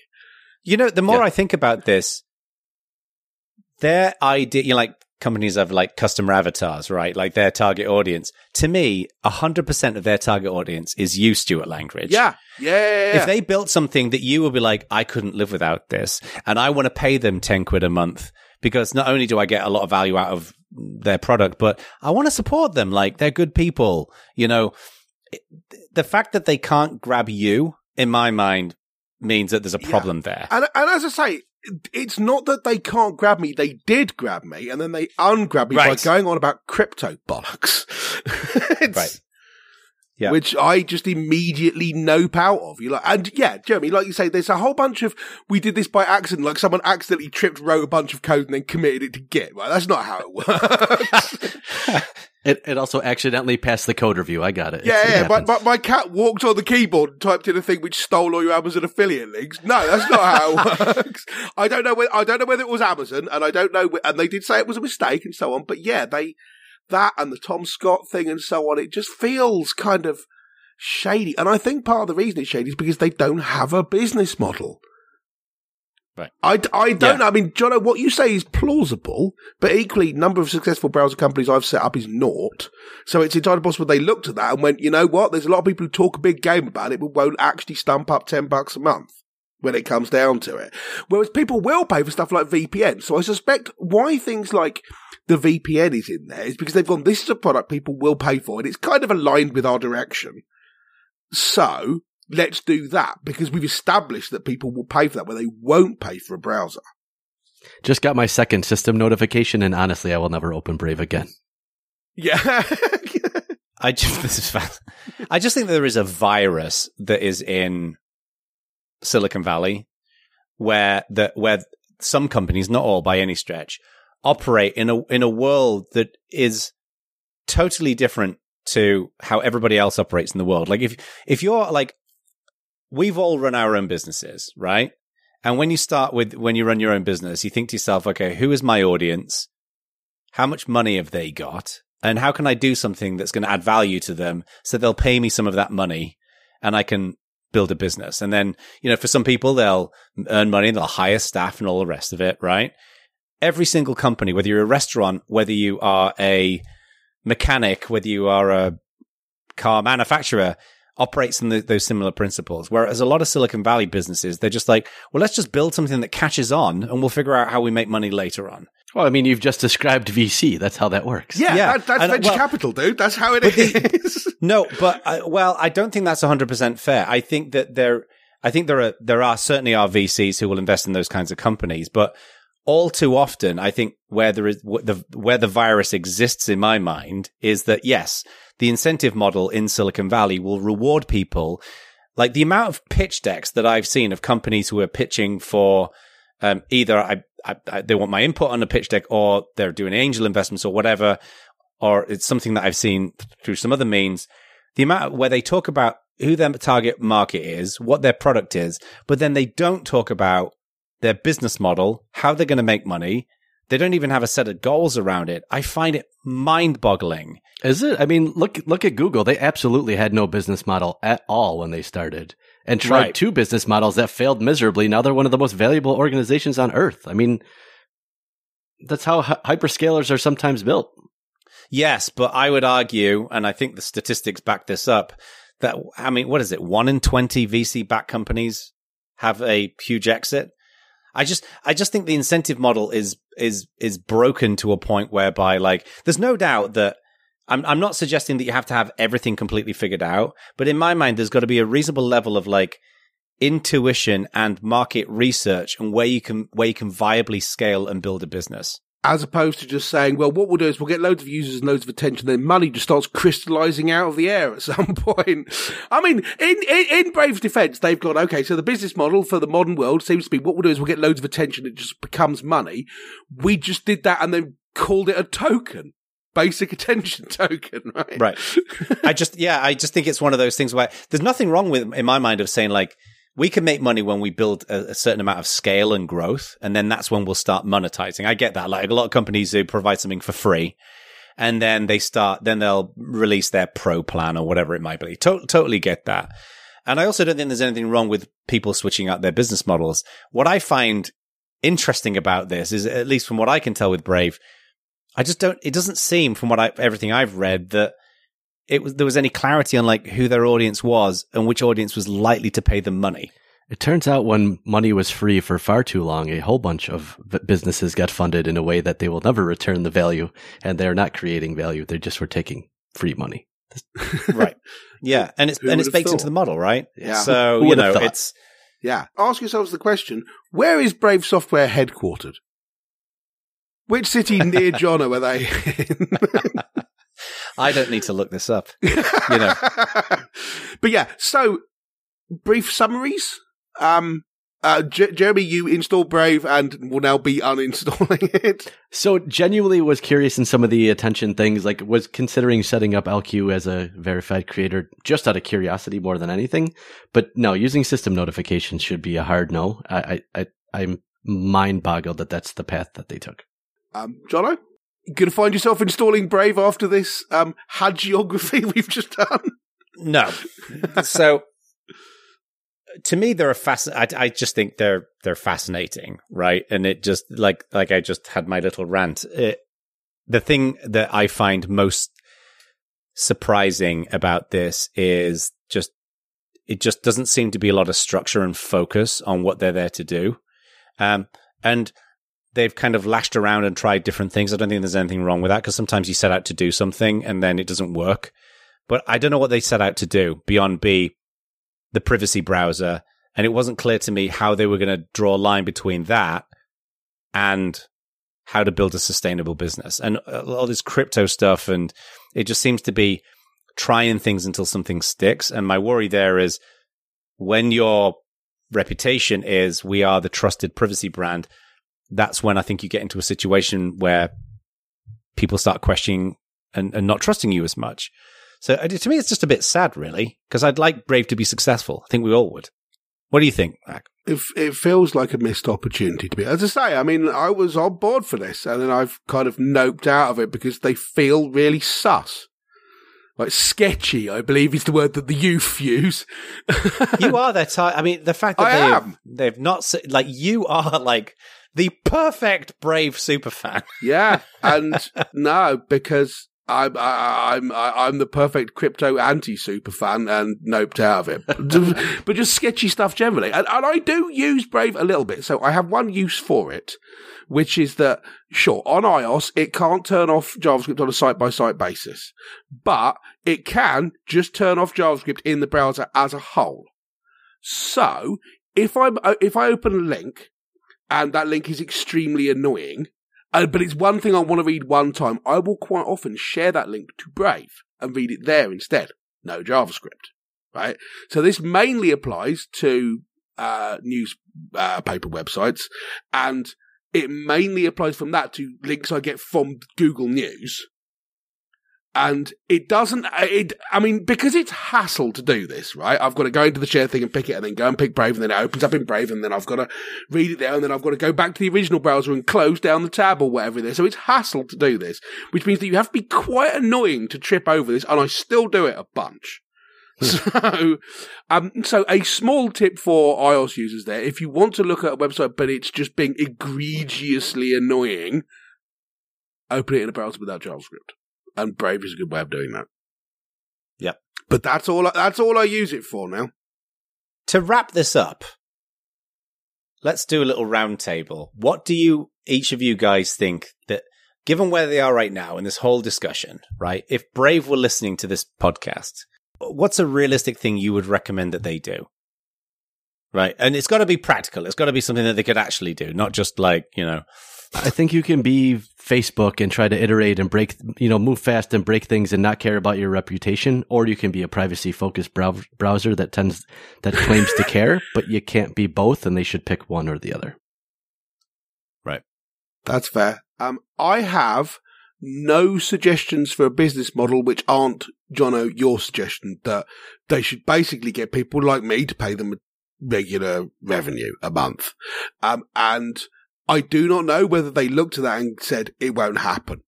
You know, the more Yeah. I think about this, their idea, you know, like companies have like customer avatars, right? Like their target audience. To me, 100% of their target audience is you, Stuart Langridge. Yeah, yeah. yeah, yeah. If they built something that you would be like, I couldn't live without this, and I want to pay them 10 quid a month because not only do I get a lot of value out of their product, but I want to support them. Like they're good people. You know, the fact that they can't grab you, in my mind, means that there's a Yeah. problem there. And, and as I say, it's not that they can't grab me. They did grab me, and then they ungrab me by Right. going on about crypto bollocks. Right. Yeah. Which I just immediately nope out of. You like, and yeah, Jeremy, like you say, there's a whole bunch of we did this by accident. Like someone accidentally tripped, wrote a bunch of code, and then committed it to Git. Right? That's not how it works. It, it also accidentally passed the code review. I got it. Yeah, It's- it yeah. My, my, my cat walked on the keyboard and typed in a thing which stole all your Amazon affiliate links. No, that's not how it works. I don't know. Whether, I don't know whether it was Amazon, and I don't know. wh- And they did say it was a mistake and so on. But yeah, they that and the Tom Scott thing and so on. It just feels kind of shady. And I think part of the reason it's shady is because they don't have a business model. Right. I, I don't Yeah. know. I mean, Jono, what you say is plausible, but equally, number of successful browser companies I've set up is naught. So it's entirely possible they looked at that and went, you know what? There's a lot of people who talk a big game about it, but won't actually stump up 10 bucks a month when it comes down to it. Whereas people will pay for stuff like VPN. So I suspect why things like the VPN is in there is because they've gone, this is a product people will pay for and it's kind of aligned with our direction. So let's do that because we've established that people will pay for that where they won't pay for a browser. Just got my second system notification, and honestly, I will never open Brave again. Yeah. I just this is fast. I just think there is a virus that is in Silicon Valley where the where some companies, not all by any stretch, operate in a in a world that is totally different to how everybody else operates in the world. Like if if you're like we've all run our own businesses, right? And when you start with when you run your own business, you think to yourself, okay, who is my audience? How much money have they got? And how can I do something that's going to add value to them so they'll pay me some of that money and I can build a business? And then, you know, for some people, they'll earn money they'll hire staff and all the rest of it, right? Every single company, whether you're a restaurant, whether you are a mechanic, whether you are a car manufacturer, operates on the, those similar principles. Whereas a lot of Silicon Valley businesses, they're just like, well, let's just build something that catches on and we'll figure out how we make money later on. Well, I mean, you've just described VC. That's how that works. Yeah, Yeah, that, that's and, venture well- capital, dude. That's how it is. The- No, but uh, well, I don't think that's 100% fair. I think that there I think there are there are certainly are VCs who will invest in those kinds of companies, but all too often I think where there is the where the virus exists in my mind is that yes, the incentive model in Silicon Valley will reward people like the amount of pitch decks that I've seen of companies who are pitching for um, either I, I, I, they want my input on a pitch deck or they're doing angel investments or whatever, or it's something that I've seen through some other means. The amount where they talk about who their target market is, what their product is, but then they don't talk about their business model, how they're going to make money. They don't even have a set of goals around it. I find it mind boggling. Is it? I mean, look look at Google. They absolutely had no business model at all when they started, and tried Right. two business models that failed miserably. Now they're one of the most valuable organizations on earth. I mean, that's how hy- hyperscalers are sometimes built. Yes, but I would argue, and I think the statistics back this up, that, I mean, what is it? One in 20 VC backed companies have a huge exit. I just, I just think the incentive model is, is, is broken to a point whereby, like, there's no doubt that I'm, I'm not suggesting that you have to have everything completely figured out, but in my mind, there's got to be a reasonable level of like intuition and market research and where you can, where you can viably scale and build a business. As opposed to just saying, well, what we'll do is we'll get loads of users and loads of attention, then money just starts crystallizing out of the air at some point. I mean, in, in, in Brave's defense, they've gone, okay, so the business model for the modern world seems to be what we'll do is we'll get loads of attention, it just becomes money. We just did that and then called it a token. Basic attention token, right? Right. I just, yeah, I just think it's one of those things where there's nothing wrong with, in my mind, of saying like, we can make money when we build a, a certain amount of scale and growth, and then that's when we'll start monetizing. I get that. Like a lot of companies who provide something for free, and then they start, then they'll release their pro plan or whatever it might be. To- totally get that. And I also don't think there's anything wrong with people switching out their business models. What I find interesting about this is, at least from what I can tell with Brave, I just don't. It doesn't seem, from what I everything I've read, that it was there was any clarity on like who their audience was and which audience was likely to pay them money. It turns out when money was free for far too long, a whole bunch of businesses got funded in a way that they will never return the value, and they're not creating value. They just were taking free money. right. Yeah, and it's Who and it's baked thought? into the model, right? Yeah. So you know, thought? it's Yeah. Ask yourselves the question, where is Brave Software headquartered? Which city near Jono are they in? I don't need to look this up. you know. but yeah, so brief summaries. Um, uh, J- Jeremy, you installed Brave and will now be uninstalling it. So genuinely was curious in some of the attention things, like was considering setting up LQ as a verified creator just out of curiosity more than anything. But no, using system notifications should be a hard no. I, I, I I'm mind boggled that that's the path that they took. Um, Jono, you gonna find yourself installing Brave after this um hagiography we've just done? no. so to me, they're a fasc- I, I just think they're they're fascinating, right? And it just like like I just had my little rant. It, the thing that I find most surprising about this is just it just doesn't seem to be a lot of structure and focus on what they're there to do. Um, and they've kind of lashed around and tried different things. I don't think there's anything wrong with that because sometimes you set out to do something and then it doesn't work. But I don't know what they set out to do beyond be the privacy browser. And it wasn't clear to me how they were going to draw a line between that and how to build a sustainable business and uh, all this crypto stuff. And it just seems to be trying things until something sticks. And my worry there is when your reputation is we are the trusted privacy brand, that's when I think you get into a situation where people start questioning and, and not trusting you as much. So uh, to me, it's just a bit sad, really, because I'd like Brave to be successful. I think we all would. What do you think, Mac? It, it feels like a missed opportunity to be. As I say, I mean, I was on board for this, and then I've kind of noped out of it because they feel really sus. Like sketchy, I believe is the word that the youth use. You are their type. I mean, the fact that I they've, am. they've not, like, you are like the perfect Brave super fan. Yeah, and no, because I'm I, I'm I, I'm the perfect crypto anti super fan and noped out of it, but, just sketchy stuff generally. And, and I do use Brave a little bit, so I have one use for it, which is that sure on iOS it can't turn off JavaScript on a site by site basis, but it can just turn off JavaScript in the browser as a whole. So if I uh, if I open a link and that link is extremely annoying, uh, but it's one thing I want to read one time. I will quite often share that link to Brave and read it there instead. No JavaScript, right? So this mainly applies to uh, newspaper uh, websites, and it mainly applies from that to links I get from Google News and it doesn't it i mean because it's hassle to do this right? I've got to go into the share thing and pick it and then go and pick brave and then it opens up in brave and then i've got to read it there and then i've got to go back to the original browser and close down the tab or whatever it is. So it's hassle to do this which means that you have to be quite annoying to trip over this and i still do it a bunch. Hmm. so, um, so a small tip for iOS users there: if you want to look at a website, but it's just being egregiously annoying, open it in a browser without JavaScript and Brave is a good way of doing that. Yep. But that's all. That's all I use it for now. To wrap this up, let's do a little roundtable. What do you, each of you guys, think that, given where they are right now in this whole discussion, right? If Brave were listening to this podcast, what's a realistic thing you would recommend that they do? Right, and it's got to be practical. It's got to be something that they could actually do, not just like you know I think you can be Facebook and try to iterate and break, you know, move fast and break things and not care about your reputation, or you can be a privacy focused brow- browser that tends that claims to care, but you can't be both, and they should pick one or the other. Right. That's fair. Um, I have no suggestions for a business model which aren't, Jono, your suggestion that they should basically get people like me to pay them regular revenue a month. Um, and I do not know whether they looked at that and said it won't happen.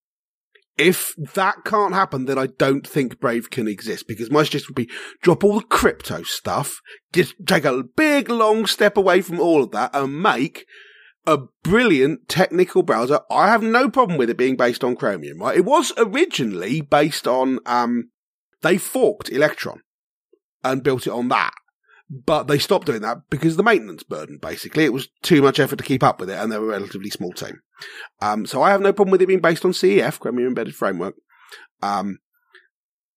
If that can't happen, then I don't think Brave can exist because my suggestion would be drop all the crypto stuff, just take a big long step away from all of that and make a brilliant technical browser. I have no problem with it being based on Chromium, right? It was originally based on, um, they forked Electron and built it on that. But they stopped doing that because of the maintenance burden, basically. It was too much effort to keep up with it, and they were a relatively small team. Um, so I have no problem with it being based on CEF, Chromium Embedded Framework. Um,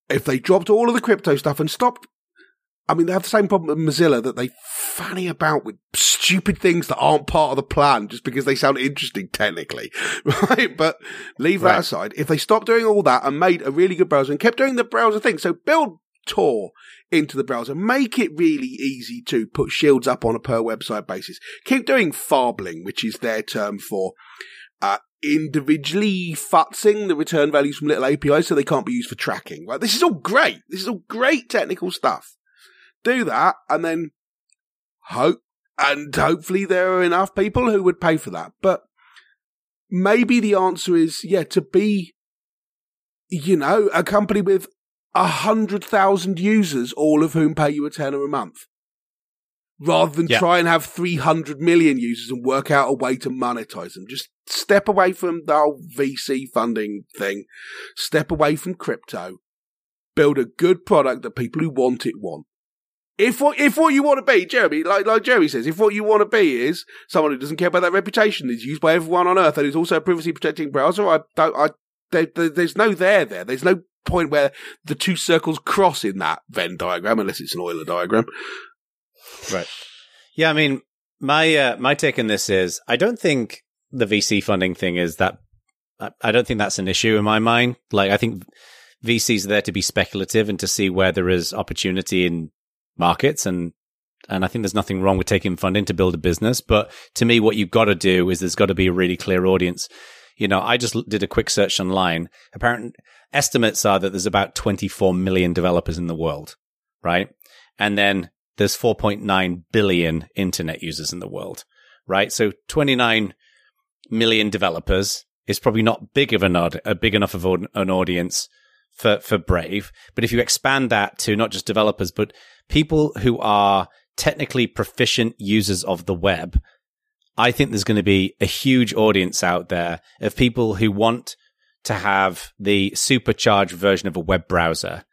if they dropped all of the crypto stuff and stopped, I mean, they have the same problem with Mozilla that they fanny about with stupid things that aren't part of the plan just because they sound interesting technically, right? But leave right. that aside. If they stopped doing all that and made a really good browser and kept doing the browser thing, so build Tor into the browser. Make it really easy to put shields up on a per website basis. Keep doing farbling, which is their term for uh, individually futzing the return values from little APIs so they can't be used for tracking. Right? This is all great. This is all great technical stuff. Do that and then hope, and hopefully there are enough people who would pay for that. But maybe the answer is, yeah, to be, you know, a company with a hundred thousand users, all of whom pay you a tenner a month. Rather than yeah. try and have 300 million users and work out a way to monetize them. Just step away from the whole VC funding thing. Step away from crypto. Build a good product that people who want it want. If what if what you want to be, Jeremy, like like Jeremy says, if what you want to be is someone who doesn't care about that reputation, is used by everyone on earth, and is also a privacy protecting browser, I don't, I there, there's no there there. There's no point where the two circles cross in that Venn diagram, unless it's an Euler diagram. Right. Yeah, I mean, my uh, my take on this is I don't think the VC funding thing is that. I don't think that's an issue in my mind. Like, I think VCs are there to be speculative and to see where there is opportunity in markets and and I think there's nothing wrong with taking funding to build a business. But to me, what you've got to do is there's got to be a really clear audience. You know, I just did a quick search online. Apparently, estimates are that there's about 24 million developers in the world, right? And then there's 4.9 billion internet users in the world, right? So 29 million developers is probably not big of an a uh, big enough of an audience for for Brave. But if you expand that to not just developers, but people who are technically proficient users of the web, I think there's going to be a huge audience out there of people who want to have the supercharged version of a web browser.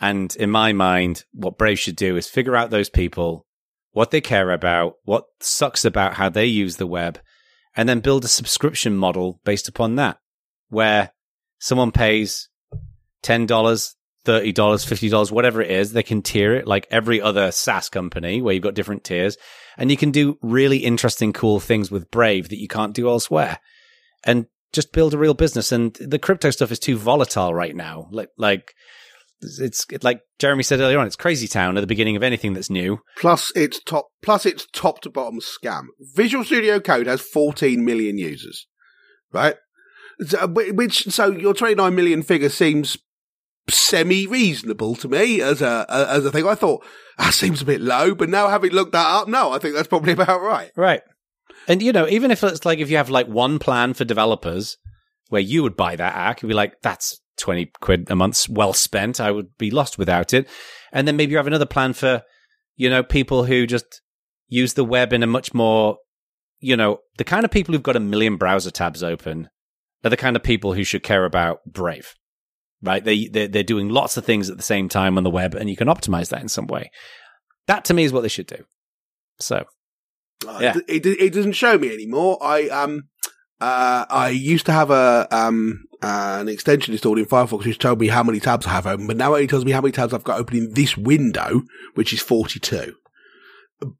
And in my mind, what Brave should do is figure out those people, what they care about, what sucks about how they use the web, and then build a subscription model based upon that, where someone pays $10, $30, $50, whatever it is. They can tier it like every other SaaS company where you've got different tiers and you can do really interesting, cool things with Brave that you can't do elsewhere and just build a real business. And the crypto stuff is too volatile right now. Like, like, it's like Jeremy said earlier on, it's crazy town at the beginning of anything that's new. Plus, it's top. Plus, it's top to bottom scam. Visual Studio Code has 14 million users, right? So, which so your 29 million figure seems semi reasonable to me as a as a thing. I thought that seems a bit low, but now having looked that up, no, I think that's probably about right. Right. And you know, even if it's like if you have like one plan for developers where you would buy that app, you'd be like, that's 20 quid a month well spent. I would be lost without it. And then maybe you have another plan for, you know, people who just use the web in a much more, you know, the kind of people who've got a million browser tabs open are the kind of people who should care about Brave, right? They, they're, they're doing lots of things at the same time on the web and you can optimize that in some way. That to me is what they should do. So, uh, yeah. it, it, it doesn't show me anymore. I, um, uh, I used to have a um, uh, an extension installed in Firefox which told me how many tabs I have open, but now it only tells me how many tabs I've got open in this window, which is 42.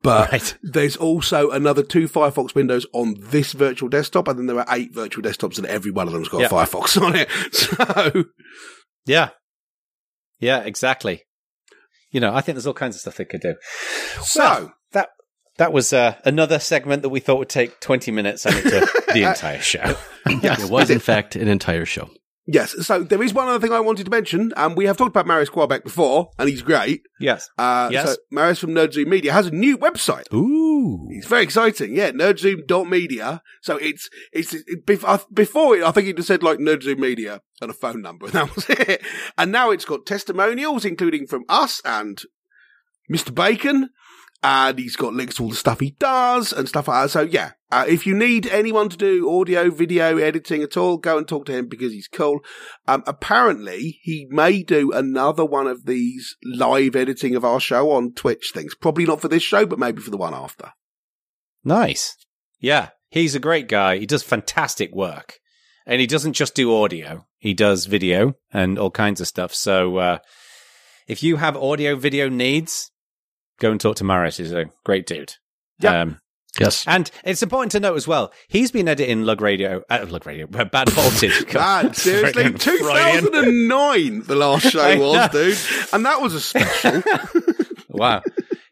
But right. there's also another two Firefox windows on this virtual desktop, and then there are eight virtual desktops, and every one of them's got yep. Firefox on it. So, yeah, yeah, exactly. You know, I think there's all kinds of stuff they could do. So well, that that was uh, another segment that we thought would take 20 minutes and it took the entire show. yes, it was in fact an entire show. Yes. So there is one other thing I wanted to mention. Um, we have talked about Marius Quabeck before, and he's great. Yes. Uh, yes. So Marius from Nerd Zoom Media has a new website. Ooh. It's very exciting. Yeah. Nerdzoom.media. So it's, it's, it, before it, I think it just said like Nerd Zoom Media and a phone number, and that was it. And now it's got testimonials, including from us and Mr. Bacon and he's got links to all the stuff he does and stuff like that. So yeah, uh, if you need anyone to do audio, video editing at all, go and talk to him because he's cool. Um, apparently he may do another one of these live editing of our show on Twitch things. Probably not for this show, but maybe for the one after. Nice. Yeah. He's a great guy. He does fantastic work and he doesn't just do audio. He does video and all kinds of stuff. So, uh, if you have audio video needs, go and talk to Marius. He's a great dude. Yeah. Um, yes. And it's important to note as well, he's been editing LugRadio, uh, LugRadio, Bad Voltage. God, seriously? 2009, the last show was, dude. And that was a special. wow.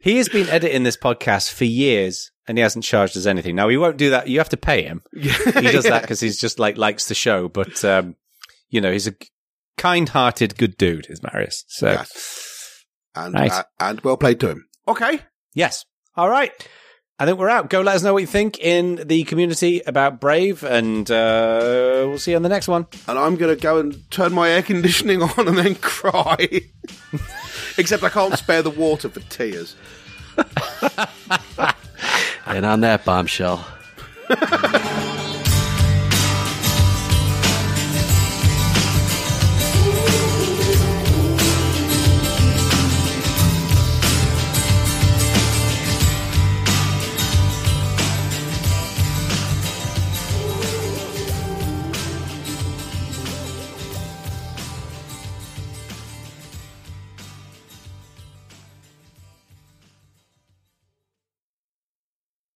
He has been editing this podcast for years and he hasn't charged us anything. Now, he won't do that. You have to pay him. Yeah, he does yeah. that because he's just like likes the show. But, um, you know, he's a kind hearted, good dude, is Marius. So. Yes. And, nice. uh, and well played to him. Okay. Yes. All right. I think we're out. Go let us know what you think in the community about Brave, and uh, we'll see you on the next one. And I'm going to go and turn my air conditioning on and then cry. Except I can't spare the water for tears. and on that bombshell.